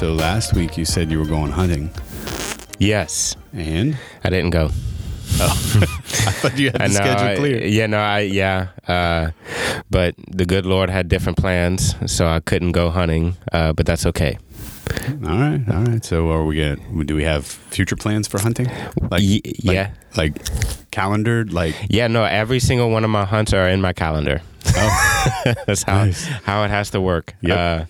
So last week you said you were going hunting, Yes, and I didn't go. Oh, I thought you had the know, schedule I- clear. Yeah, no, I yeah. Uh, but the good Lord had different plans, so I couldn't go hunting. Uh, but that's okay. All right, all right. So are we get? Do we have future plans for hunting? Like, Ye- like- yeah, like calendared, like yeah. No, every single one of my hunts are in my calendar. oh, That's how Nice. how it has to work. Yep. Uh,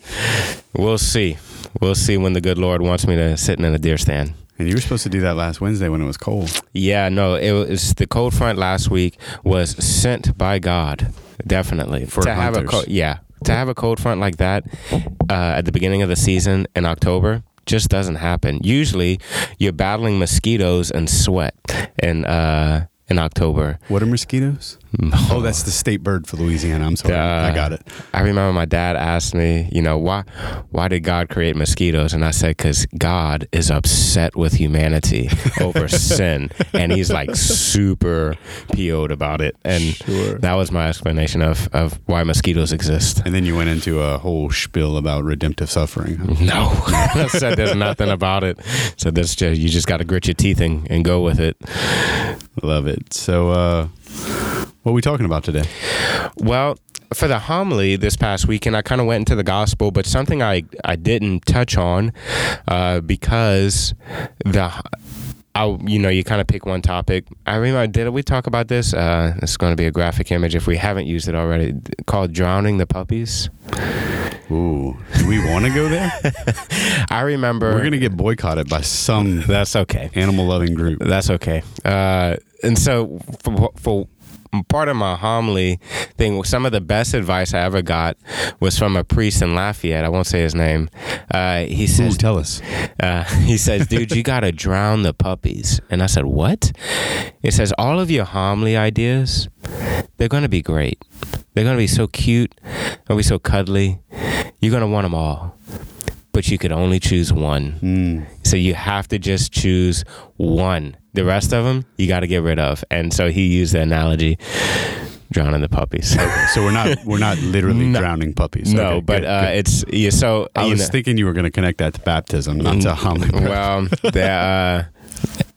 we'll see. We'll see when the good Lord wants me to sit in a deer stand. and you were supposed to do that last Wednesday when it was cold. Yeah, no, it was the cold front last week was sent by God, definitely For to have a hunters. cold, yeah to have a cold front like that uh, at the beginning of the season in October just doesn't happen. Usually, you're battling mosquitoes and sweat in uh, in October. What are mosquitoes? Oh, that's the state bird for Louisiana. I'm sorry, Uh, I got it. I remember my dad asked me, you know, why why did God create mosquitoes? And I said, because God is upset with humanity over sin, and He's like super PO'd about it. And Sure. that was my explanation of of why mosquitoes exist. And then you went into a whole spiel about redemptive suffering. No, I said there's nothing about it. So that's just you just got to grit your teeth and, and go with it. Love it. So, uh, what are we talking about today? Well, for the homily this past weekend, I kind of went into the gospel, but something I, I didn't touch on uh, because the. I, you know, you kind of pick one topic. I remember, did we talk about this? Uh, it's going to be a graphic image if we haven't used it already, called "Drowning the Puppies." Ooh, do we want to go there? I remember. We're gonna get boycotted by some That's okay. animal loving group. That's okay. Uh, and so for, for part of my homily thing, some of the best advice I ever got was from a priest in Lafayette. I won't say his name. Uh, he Ooh, says, tell us. uh, he says, dude, you gotta drown the puppies. And I said, what? He says, all of your homily ideas, they're gonna be great. They're gonna be so cute. They're gonna be so cuddly. You're gonna want them all. But you could only choose one. Mm. So you have to just choose one. The rest of them you got to get rid of. And so he used the analogy, drowning the puppies. So we're not we're not literally No. drowning puppies. no, Okay, but good, uh, good. it's yeah. So I was know- thinking you were going to connect that to baptism, not to homily. well, there. Uh,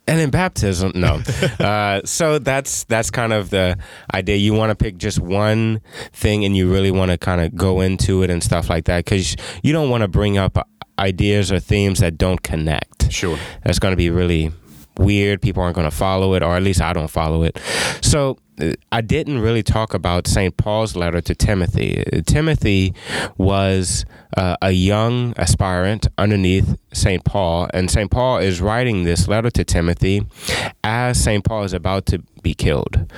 and in baptism, no. Uh, so that's that's kind of the idea. You want to pick just one thing, and you really want to kind of go into it and stuff like that, because you don't want to bring up ideas or themes that don't connect. sure. that's going to be really weird. People aren't going to follow it, or at least I don't follow it. So uh, I didn't really talk about St. Paul's letter to Timothy. Timothy was uh, a young aspirant underneath St. Paul, and St. Paul is writing this letter to Timothy as St. Paul is about to be killed.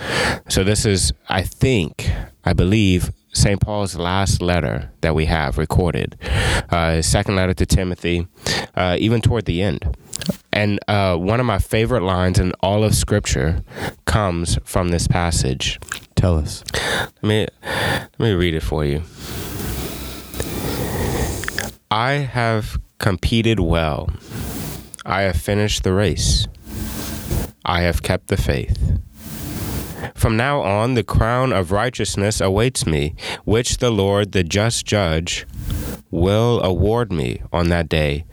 So this is, I think, I believe, St. Paul's last letter that we have recorded, uh, his second letter to Timothy, uh, even toward the end. And uh, one of my favorite lines in all of Scripture comes from this passage. Tell us. Let me let me read it for you. I have competed well. I have finished the race. I have kept the faith. From now on, the crown of righteousness awaits me, which the Lord, the just judge, will award me on that day.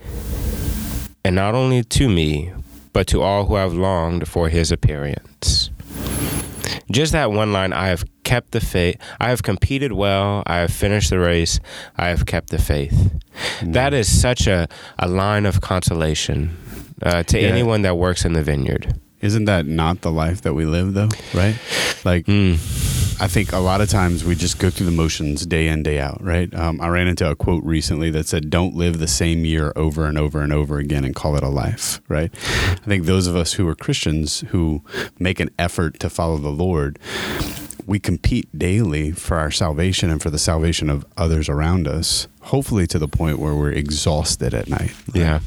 And not only to me, but to all who have longed for his appearance. Just that one line I have kept the faith, I have competed well, I have finished the race, I have kept the faith. That is such a, a line of consolation uh, to Yeah. anyone that works in the vineyard. Isn't that not the life that we live, though? Right? Like, Mm. I think a lot of times we just go through the motions day in, day out, right? Um, I ran into a quote recently that said, Don't live the same year over and over and over again and call it a life, right? I think those of us who are Christians who make an effort to follow the Lord, we compete daily for our salvation and for the salvation of others around us, hopefully to the point where we're exhausted at night. Yeah.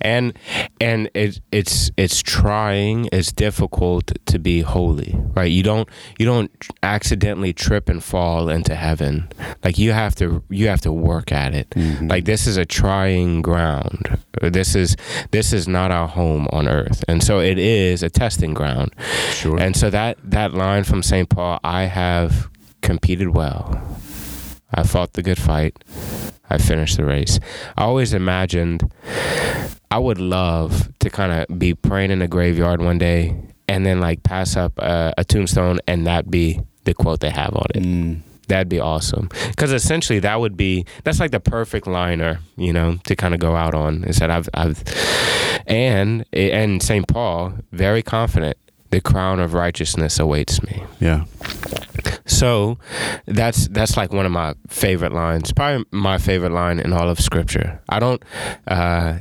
And and it it's it's trying, it's difficult to be holy, right? You don't you don't accidentally trip and fall into heaven. Like you have to you have to work at it. Mhm. Like this is a trying ground. This is this is not our home on earth. And so it is a testing ground. Sure. And so that that line from St. Paul, I have competed well. I fought the good fight. I finished the race. I always imagined I would love to kind of be praying in a graveyard one day and then like pass up a, a tombstone and that be the quote they have on it. Mm. That'd be awesome. Because essentially, that would be that's like the perfect liner, you know, to kind of go out on. Is that I've, I've, and and Saint Paul, very confident, the crown of righteousness awaits me. Yeah. So, that's that's like one of my favorite lines. Probably my favorite line in all of Scripture. I don't. Uh,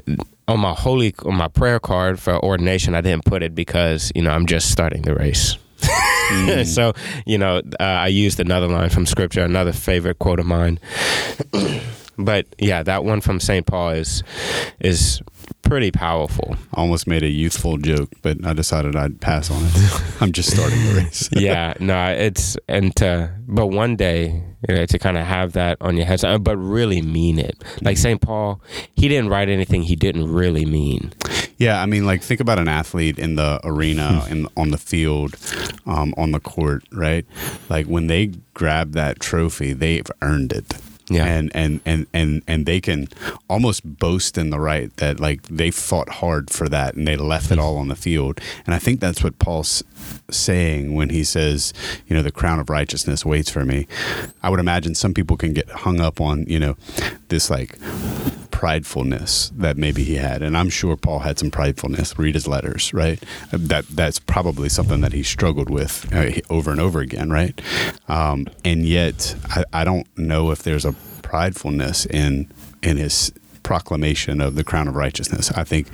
on my holy on my prayer card for ordination, I didn't put it because you know I'm just starting the race. Mm. so, you know, uh, I used another line from scripture, another favorite quote of mine. but yeah, that one from St. Paul is is pretty powerful. Almost made a youthful joke, but I decided I'd pass on it. I'm just starting the race. yeah, no, it's and to, but one day you know, to kind of have that on your head, but really mean it. Like St. Paul, he didn't write anything he didn't really mean. Yeah, I mean, like think about an athlete in the arena, in on the field, um, on the court, right? Like when they grab that trophy, they've earned it. Yeah. And, and and and and they can almost boast in the right that like they fought hard for that and they left it hmm. all on the field. And I think that's what Paul's saying when he says, you know, the crown of righteousness waits for me. I would imagine some people can get hung up on, you know, this like pridefulness that maybe he had, and I'm sure Paul had some pridefulness. Read his letters, right? That that's probably something that he struggled with uh, over and over again, right? Um, and yet, I, I don't know if there's a pridefulness in in his proclamation of the crown of righteousness. I think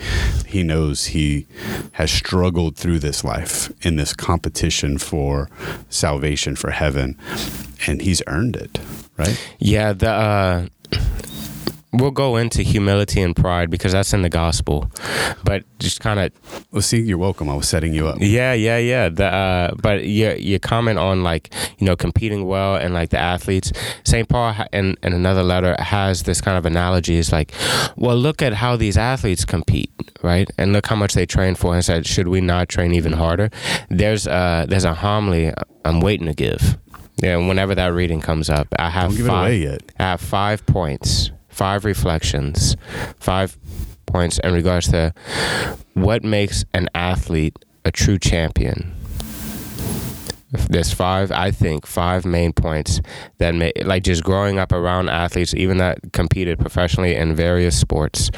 he knows he has struggled through this life in this competition for salvation for heaven, and he's earned it, right? Yeah, the uh, we'll go into humility and pride because that's in the gospel, but just kind of. Well, see, you're welcome. I was setting you up. Yeah, yeah, yeah. The uh, but your your comment on like you know competing well and like the athletes. Saint Paul in in another letter has this kind of analogy. Is like, well, look at how these athletes compete, right? And look how much they train for. And said, should we not train even harder? There's uh there's a homily I'm waiting to give. Yeah, whenever that reading comes up, I have Don't give five, it away yet. I have five points, five reflections, five points in regards to what makes an athlete a true champion. There's five, I think, five main points that make, like just growing up around athletes, even that competed professionally in various sports.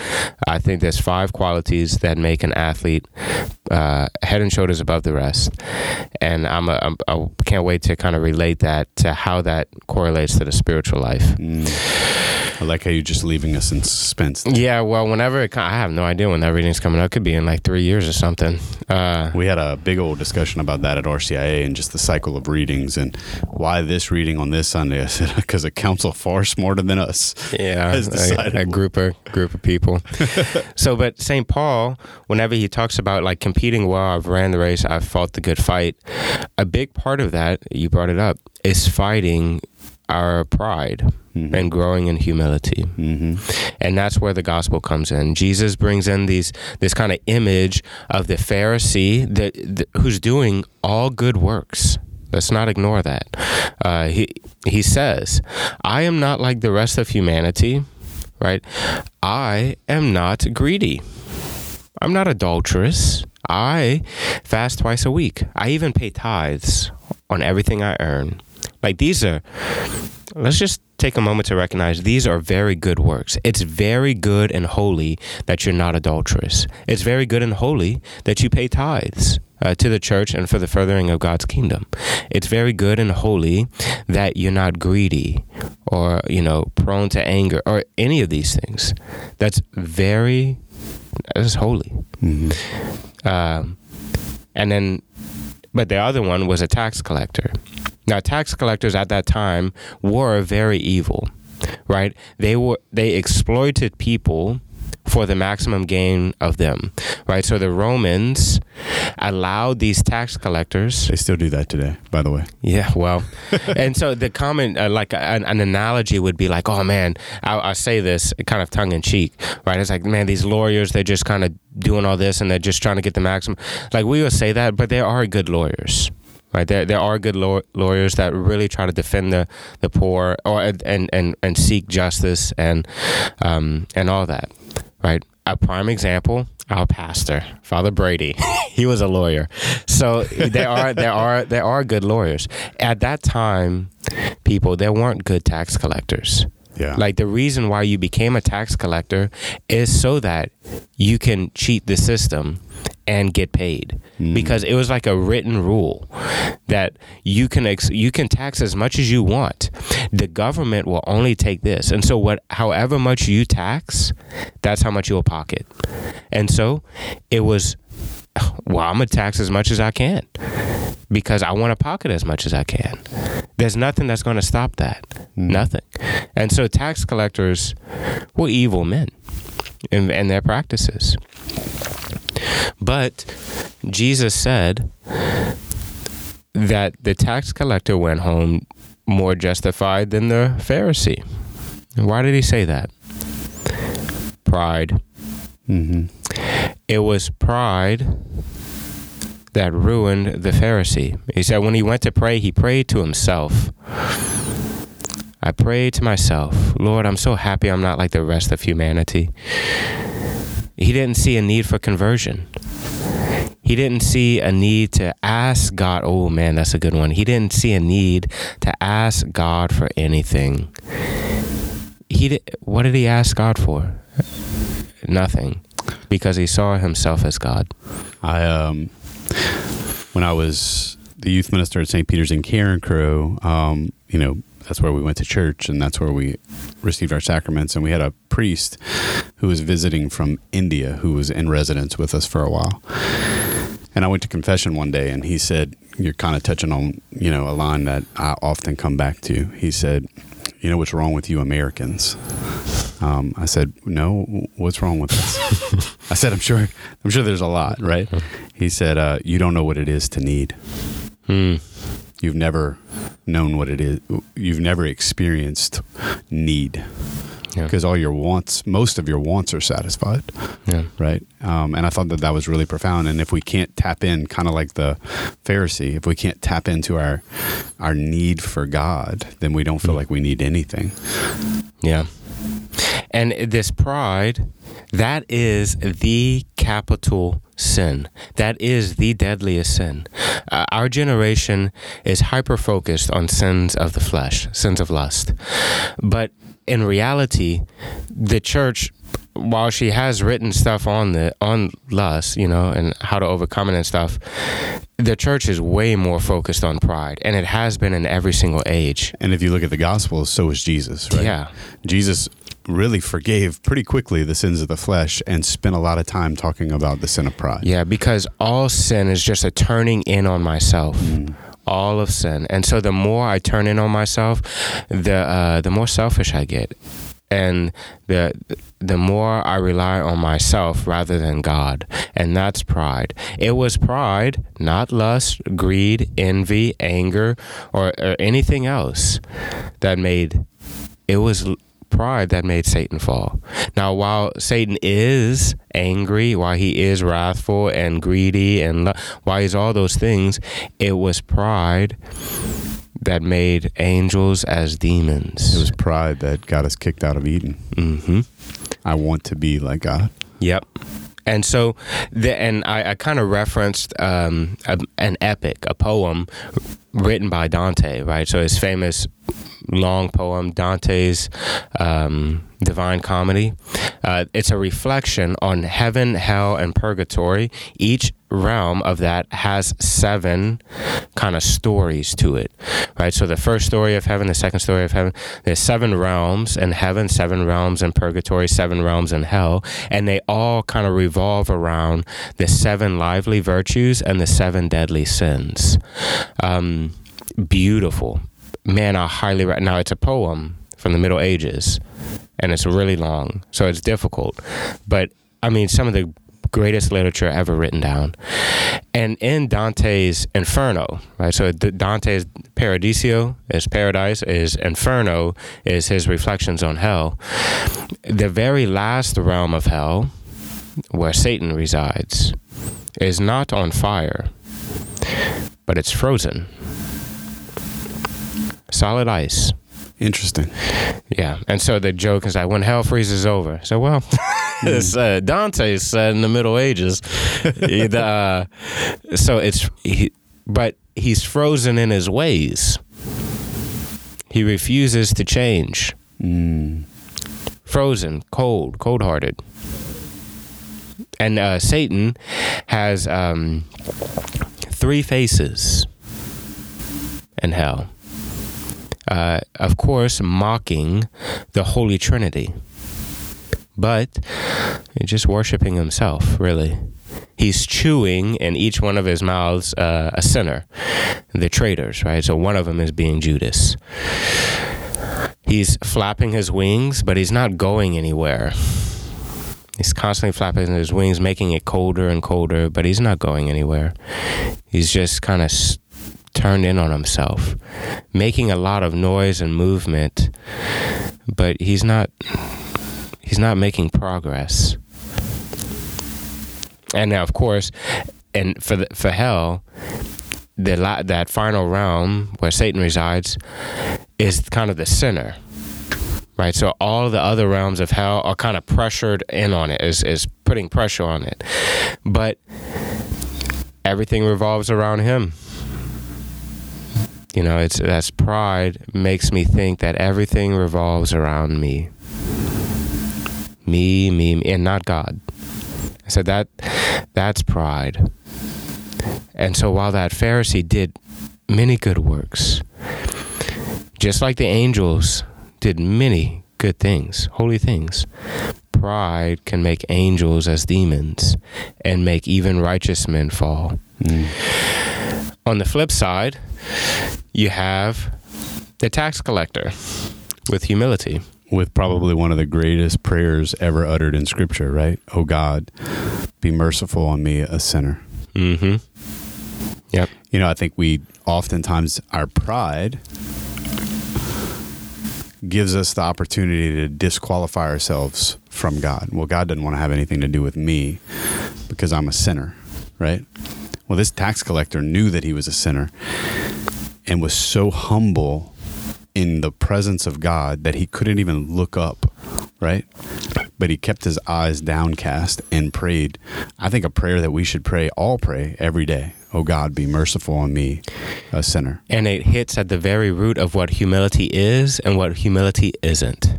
I think there's five qualities that make an athlete uh, head and shoulders above the rest, and I'm, a, I'm I can't wait to kind of relate that to how that correlates to the spiritual life. Mm. I like how you're just leaving us in suspense. Yeah, well, whenever it, I have no idea when that reading's coming up. It could be in like three years or something. Uh, we had a big old discussion about that at RCIA and just the cycle of readings and why this reading on this Sunday. I said because a council far smarter than us. Yeah, a, a, group of group of people. so, but Saint Paul, whenever he talks about like competing well, I've ran the race, I've fought the good fight. A big part of that, you brought it up, is fighting our pride mm-hmm. and growing in humility. Mm-hmm. And that's where the gospel comes in. Jesus brings in these this kind of image of the Pharisee that, that who's doing all good works. Let's not ignore that. Uh, he he says, "I am not like the rest of humanity." Right? I am not greedy. I'm not adulterous. I fast twice a week. I even pay tithes on everything I earn. Like these are, let's just take a moment to recognize these are very good works. It's very good and holy that you're not adulterous. It's very good and holy that you pay tithes. Uh, to the church and for the furthering of God's kingdom. It's very good and holy that you're not greedy or, you know, prone to anger or any of these things. That's very, that's holy. Mm-hmm. Um, and then, but the other one was a tax collector. Now, tax collectors at that time were very evil, right? They were they exploited people for the maximum gain of them, right? So the Romans allowed these tax collectors. They still do that today, by the way. Yeah, well, and so the common, uh, like an, an, analogy would be like, oh man, I, I say this kind of tongue in cheek, right? It's like, man, these lawyers, they're just kind of doing all this and they're just trying to get the maximum. Like we would say that, but there are good lawyers right? There, there are good law- lawyers that really try to defend the, the poor or and, and, and seek justice and um, and all that, right? A prime example, our pastor, Father Brady, he was a lawyer. So there are there are there are good lawyers. At that time, people there weren't good tax collectors. Yeah. Like the reason why you became a tax collector is so that you can cheat the system and get paid Mm. because it was like a written rule that you can ex- you can tax as much as you want. The government will only take this, and so what? However much you tax, that's how much you'll pocket. And so it was. Well, I'm gonna tax as much as I can because I want to pocket as much as I can. There's nothing that's going to stop that. Nothing. And so tax collectors were evil men in, in their practices. But Jesus said that the tax collector went home more justified than the Pharisee. Why did he say that? Pride. hmm It was pride that ruined the Pharisee. He said when he went to pray, he prayed to himself. I prayed to myself, Lord, I'm so happy I'm not like the rest of humanity. He didn't see a need for conversion. He didn't see a need to ask God. Oh man, that's a good one. He didn't see a need to ask God for anything. He did, what did he ask God for? Nothing, because he saw himself as God. I um, when I was the youth minister at St. Peter's in Carencro, um, you know, that's where we went to church and that's where we received our sacraments. And we had a priest who was visiting from India who was in residence with us for a while. And I went to confession one day and he said, You're kind of touching on, you know, a line that I often come back to. He said, You know what's wrong with you Americans? Um, I said, "No, what's wrong with us?" I said, "I'm sure, I'm sure there's a lot, right?" He said, uh, "You don't know what it is to need. Hmm. You've never known what it is. You've never experienced need Yeah. because all your wants, most of your wants, are satisfied, Yeah. right?" Um, and I thought that that was really profound. And if we can't tap in, kind of like the Pharisee, if we can't tap into our our need for God, then we don't feel like we need anything. Yeah. And this pride, that is the capital sin. That is the deadliest sin. Uh, our generation is hyper focused on sins of the flesh, sins of lust. But in reality, the church while she has written stuff on the on lust, you know, and how to overcome it and stuff, the church is way more focused on pride, and it has been in every single age. And if you look at the Gospels, so is Jesus, right? Yeah. Jesus really forgave pretty quickly the sins of the flesh and spent a lot of time talking about the sin of pride. Yeah, because all sin is just a turning in on myself. All of sin, and so the more I turn in on myself, the uh, the more selfish I get, and the the more I rely on myself rather than God, and that's pride. It was pride, not lust, greed, envy, anger, or, or anything else that made it was pride that made Satan fall. Now, while Satan is angry, while he is wrathful and greedy, and lo- while he's all those things, it was pride that made angels as demons. It was pride that got us kicked out of Eden. hmm I want to be like God. Yep. And so, the, and I, I kind of referenced um, a, an epic, a poem written by Dante, right? So his famous long poem, Dante's um, Divine Comedy. Uh, it's a reflection on heaven, hell, and purgatory. Each realm of that has seven kind of stories to it, right? So the first story of heaven, the second story of heaven, there's seven realms in heaven, seven realms in purgatory, seven realms in hell, and they all kind of revolve around the seven lively virtues and the seven deadly sins. Um, beautiful, man. I highly re- now it's a poem from the Middle Ages, and it's really long, so it's difficult, but I mean some of the greatest literature ever written down. And in Dante's Inferno, right? So Dante's Paradiso is paradise, is Inferno is his reflections on hell. The very last realm of hell, where Satan resides, is not on fire, but it's frozen. Solid ice. Interesting. Yeah, and so the joke is like when hell freezes over. So well, it's uh, Dante said in the Middle Ages. The, uh, so it's he, but he's frozen in his ways. He refuses to change. Mm. Frozen, cold, cold-hearted. And uh, Satan has um, three faces in hell uh, of course, mocking the Holy Trinity, but just worshiping himself, really. He's chewing in each one of his mouths uh, a sinner, the traitors, right? So one of them is being Judas. He's flapping his wings, but he's not going anywhere. He's constantly flapping his wings, making it colder and colder, but he's not going anywhere. He's just kind of s- turned in on himself, making a lot of noise and movement, but he's not he's not making progress. And now, of course, and for the, for hell, the la- that final realm where Satan resides is kind of the center. Right, so all the other realms of hell are kind of pressured in on it, is is putting pressure on it, but everything revolves around him. You know, it's that's pride makes me think that everything revolves around me. Me, me, me and not God. So that that's pride. And so while that Pharisee did many good works, just like the angels did many good things, holy things, pride can make angels as demons and make even righteous men fall. Mm. On the flip side, you have the tax collector with humility. With probably one of the greatest prayers ever uttered in Scripture, right? Oh God, be merciful on me, a sinner. Mm-hmm. Yep. You know, I think we oftentimes, our pride gives us the opportunity to disqualify ourselves from God. Well, God doesn't want to have anything to do with me because I'm a sinner, right? Well, this tax collector knew that he was a sinner and was so humble in the presence of God that he couldn't even look up, right? But he kept his eyes downcast and prayed. I think a prayer that we should pray, all pray every day. Oh God, be merciful on me, a sinner. And it hits at the very root of what humility is and what humility isn't.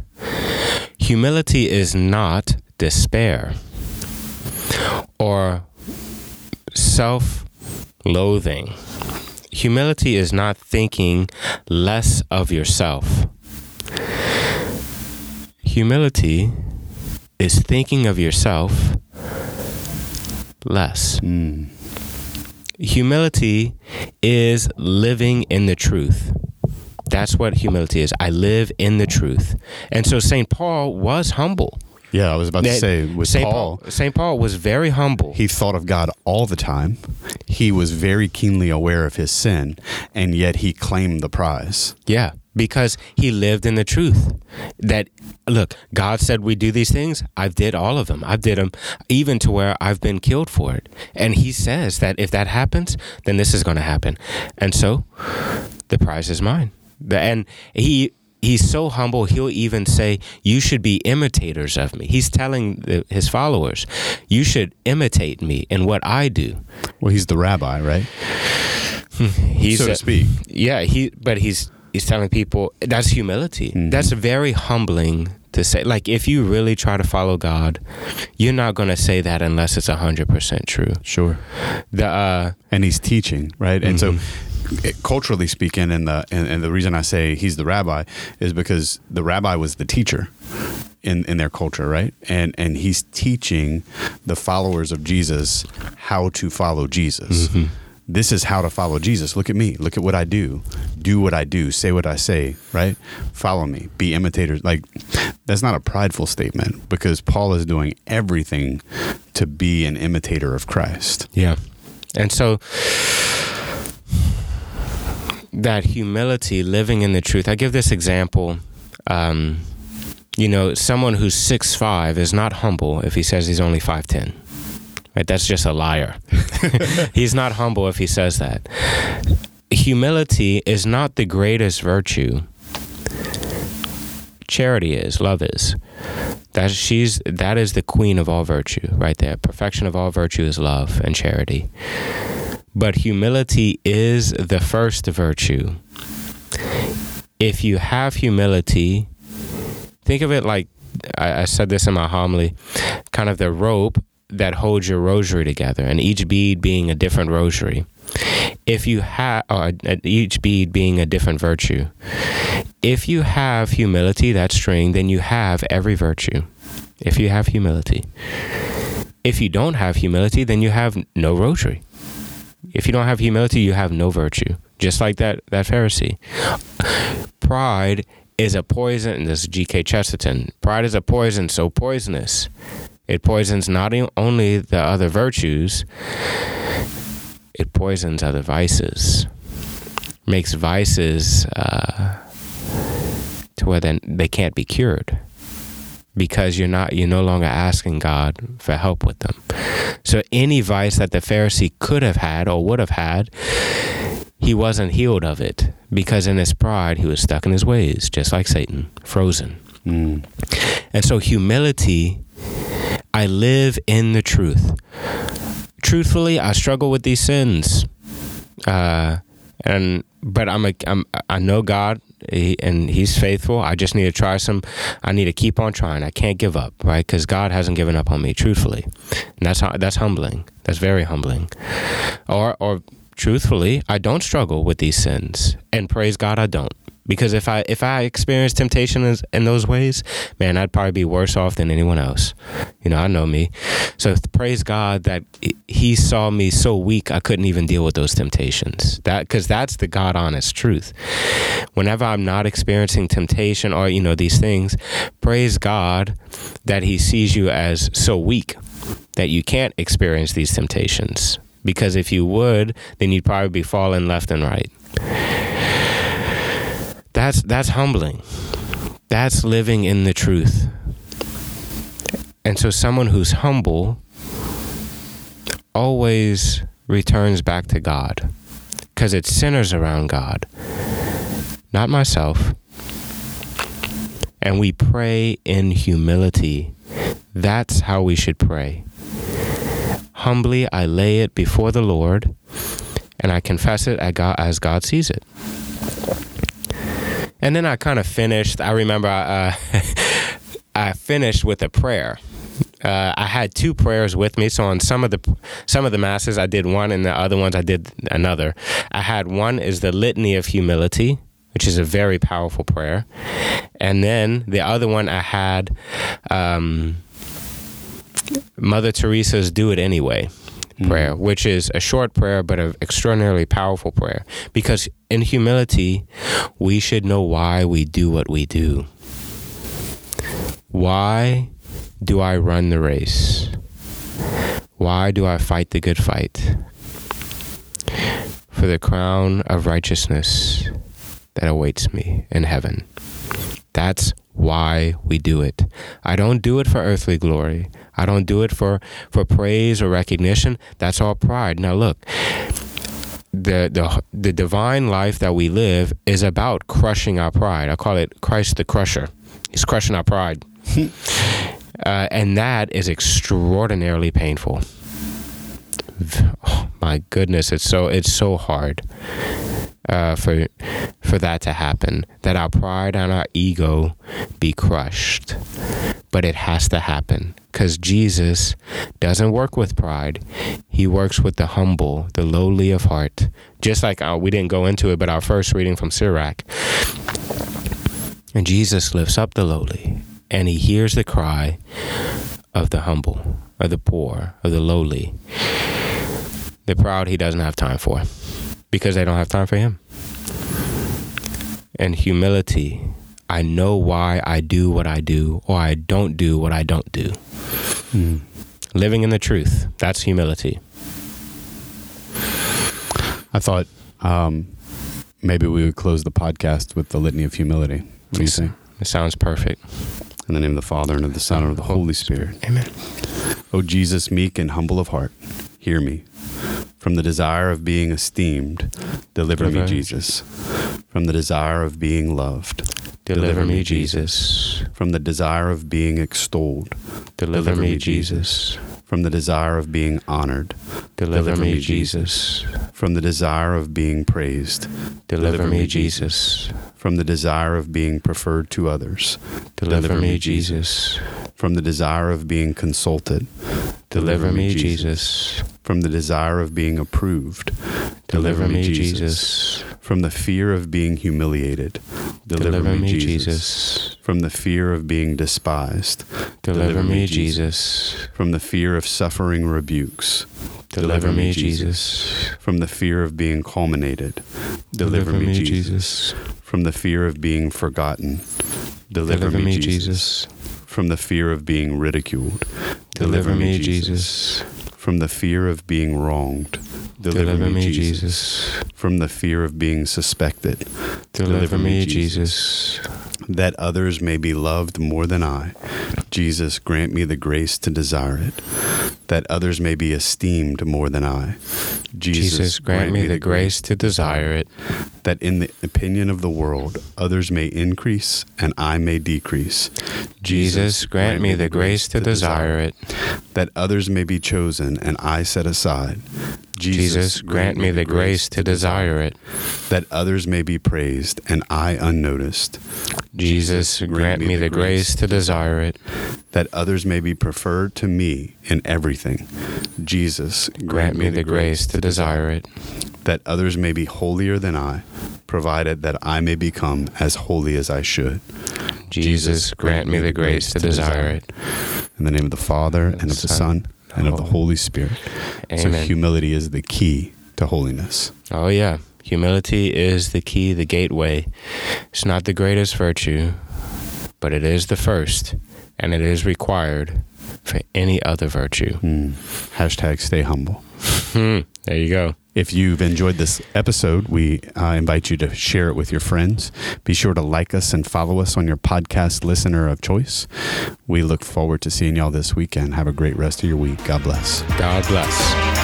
Humility is not despair or self loathing. Humility is not thinking less of yourself. Humility is thinking of yourself less. Mm. Humility is living in the truth. That's what humility is. I live in the truth. And so St. Paul was humble. Yeah, I was about to That- say with St. Paul, St. Paul was very humble. he thought of God all the time. He was very keenly aware of his sin, and yet he claimed the prize. yeah, because he lived in the truth. That look, God said we do these things. I've did all of them. I've did them even to where I've been killed for it. And he says that if that happens, then this is going to happen. And so the prize is mine. The- And he he's so humble he'll even say you should be imitators of me he's telling the, his followers you should imitate me in what i do Well, he's the rabbi, right? he's so to a- speak. yeah he but he's he's telling people that's humility Mhm. that's very humbling to say like if you really try to follow god you're not going to say that unless it's 100% true Sure. the uh and he's teaching, right? And so, Mm-hmm. It, culturally speaking, and the and, and the reason I say he's the rabbi is because the rabbi was the teacher in in their culture, right? And and he's teaching the followers of Jesus how to follow Jesus. Mm-hmm. This is how to follow Jesus. Look at me. Look at what I do. Do what I do. Say what I say. Right? Follow me. Be imitators. Like that's not a prideful statement because Paul is doing everything to be an imitator of Christ. Yeah. And so that humility, living in the truth. I give this example. Um, you know, someone who's six five is not humble if he says he's only 5'10, Right? That's just a liar. He's not humble if he says that. Humility is not the greatest virtue. Charity is, love is. That she's that is the queen of all virtue, right there. Perfection of all virtue is love and charity. But humility is the first virtue. If you have humility, think of it like I, I said this in my homily, kind of the rope that holds your rosary together, and each bead being a different rosary. If you have, uh, each bead being a different virtue. If you have humility, that string, then you have every virtue. If you have humility. If you don't have humility, then you have no rosary. If you don't have humility, you have no virtue. Just like that, that Pharisee. Pride is a poison, and this is G.K. Chesterton. Pride is a poison so poisonous. It poisons not only the other virtues, it poisons other vices. Makes vices uh, to where then they can't be cured because you're not you're no longer asking God for help with them. So any vice that the Pharisee could have had or would have had, he wasn't healed of it because in his pride he was stuck in his ways, just like Satan, frozen. Mm. And so humility, I live in the truth. Truthfully, I struggle with these sins, uh, and but I'm a I'm I know God he, and he's faithful. I just need to try some. I need to keep on trying. I can't give up, right? Because God hasn't given up on me, truthfully. And that's that's humbling. That's very humbling. Or or truthfully, I don't struggle with these sins, and praise God, I don't because if I if I experience temptation in, in, those ways, man, I'd probably be worse off than anyone else. You know, I know me. So praise God that He saw me so weak I couldn't even deal with those temptations. That because that's the God honest truth. Whenever I'm not experiencing temptation or you know these things, praise God that He sees you as so weak that you can't experience these temptations. Because if you would, then you'd probably be falling left and right. That's that's humbling. That's living in the truth. And so someone who's humble always returns back to God because it centers around God, not myself. And we pray in humility. That's how we should pray. Humbly, I lay it before the Lord and I confess it as God sees it. And then I kind of finished. I remember uh, I finished with a prayer. Uh, I had two prayers with me. So on some of the some of the masses, I did one, and the other ones I did another. I had one is the litany of humility, which is a very powerful prayer, and then the other one I had um, Mother Teresa's "Do It Anyway." Prayer, mm-hmm. which is a short prayer but an extraordinarily powerful prayer. Because in humility, we should know why we do what we do. Why do I run the race? Why do I fight the good fight? For the crown of righteousness that awaits me in heaven. That's why we do it. I don't do it for earthly glory. I don't do it for, for praise or recognition. That's all pride. Now, look, the, the, the divine life that we live is about crushing our pride. I call it Christ the Crusher. He's crushing our pride. uh, and that is extraordinarily painful. Oh, my goodness, it's so it's so hard uh, for for that to happen. That our pride and our ego be crushed, but it has to happen because Jesus doesn't work with pride. He works with the humble, the lowly of heart. Just like uh, we didn't go into it, but our first reading from Sirach. And Jesus lifts up the lowly, and he hears the cry of the humble, of the poor, of the lowly. The proud he doesn't have time for because they don't have time for him. And humility, I know why I do what I do or I don't do what I don't do. Mm. Living in the truth, that's humility. I thought um, maybe we would close the podcast with the litany of humility. What do you think? It sounds perfect. In the name of the Father, and of the Son, and of the Holy Spirit. Amen. O Jesus, meek and humble of heart, hear me. From the desire of being esteemed, deliver me, Jesus. From the desire of being loved, Deliver me, Jesus. From the desire of being extolled, Deliver me, Jesus. from the desire of being honored, Deliver me, Jesus. from the desire of being praised, Deliver me, Jesus. from the desire of being preferred to others, Deliver me, Jesus. from the desire of being consulted, Deliver me, Jesus. from the desire of being approved, Deliver me, Jesus. from the fear of being humiliated, Deliver me, Jesus. from the fear of being despised, Deliver me, Jesus. from the fear of suffering rebukes, Deliver me, Jesus. from the fear of being culminated, Deliver me, Jesus. from the fear of being forgotten, Deliver me, Jesus. from the fear of being ridiculed, Deliver me, Jesus. from the fear of being wronged, Deliver me, Jesus. from the fear of being suspected, Deliver me, Jesus. that others may be loved more than I. Jesus, grant me the grace to desire it, that others may be esteemed more than I. Jesus, grant me the grace to desire it. That in the opinion of the world, others may increase and I may decrease. Jesus, grant me the grace to desire it. that others may be chosen and I set aside. Jesus, grant me the grace to desire it. that others may be praised and I unnoticed. Jesus, grant me the grace to desire it. that others may be preferred to me in everything. Jesus, Grant me the grace to desire it. That others may be holier than I, provided that I may become as holy as I should. Jesus, grant me the grace to desire it. In the name of the Father, and of the Son, and of the Holy Spirit. So humility is the key to holiness. Oh, yeah. Humility is the key, the gateway. It's not the greatest virtue, but it is the first, and it is required for any other virtue. Hmm. Hashtag stay humble. Hmm. There you go. If you've enjoyed this episode, we uh, invite you to share it with your friends. Be sure to like us and follow us on your podcast listener of choice. We look forward to seeing y'all this weekend. Have a great rest of your week. God bless. God bless.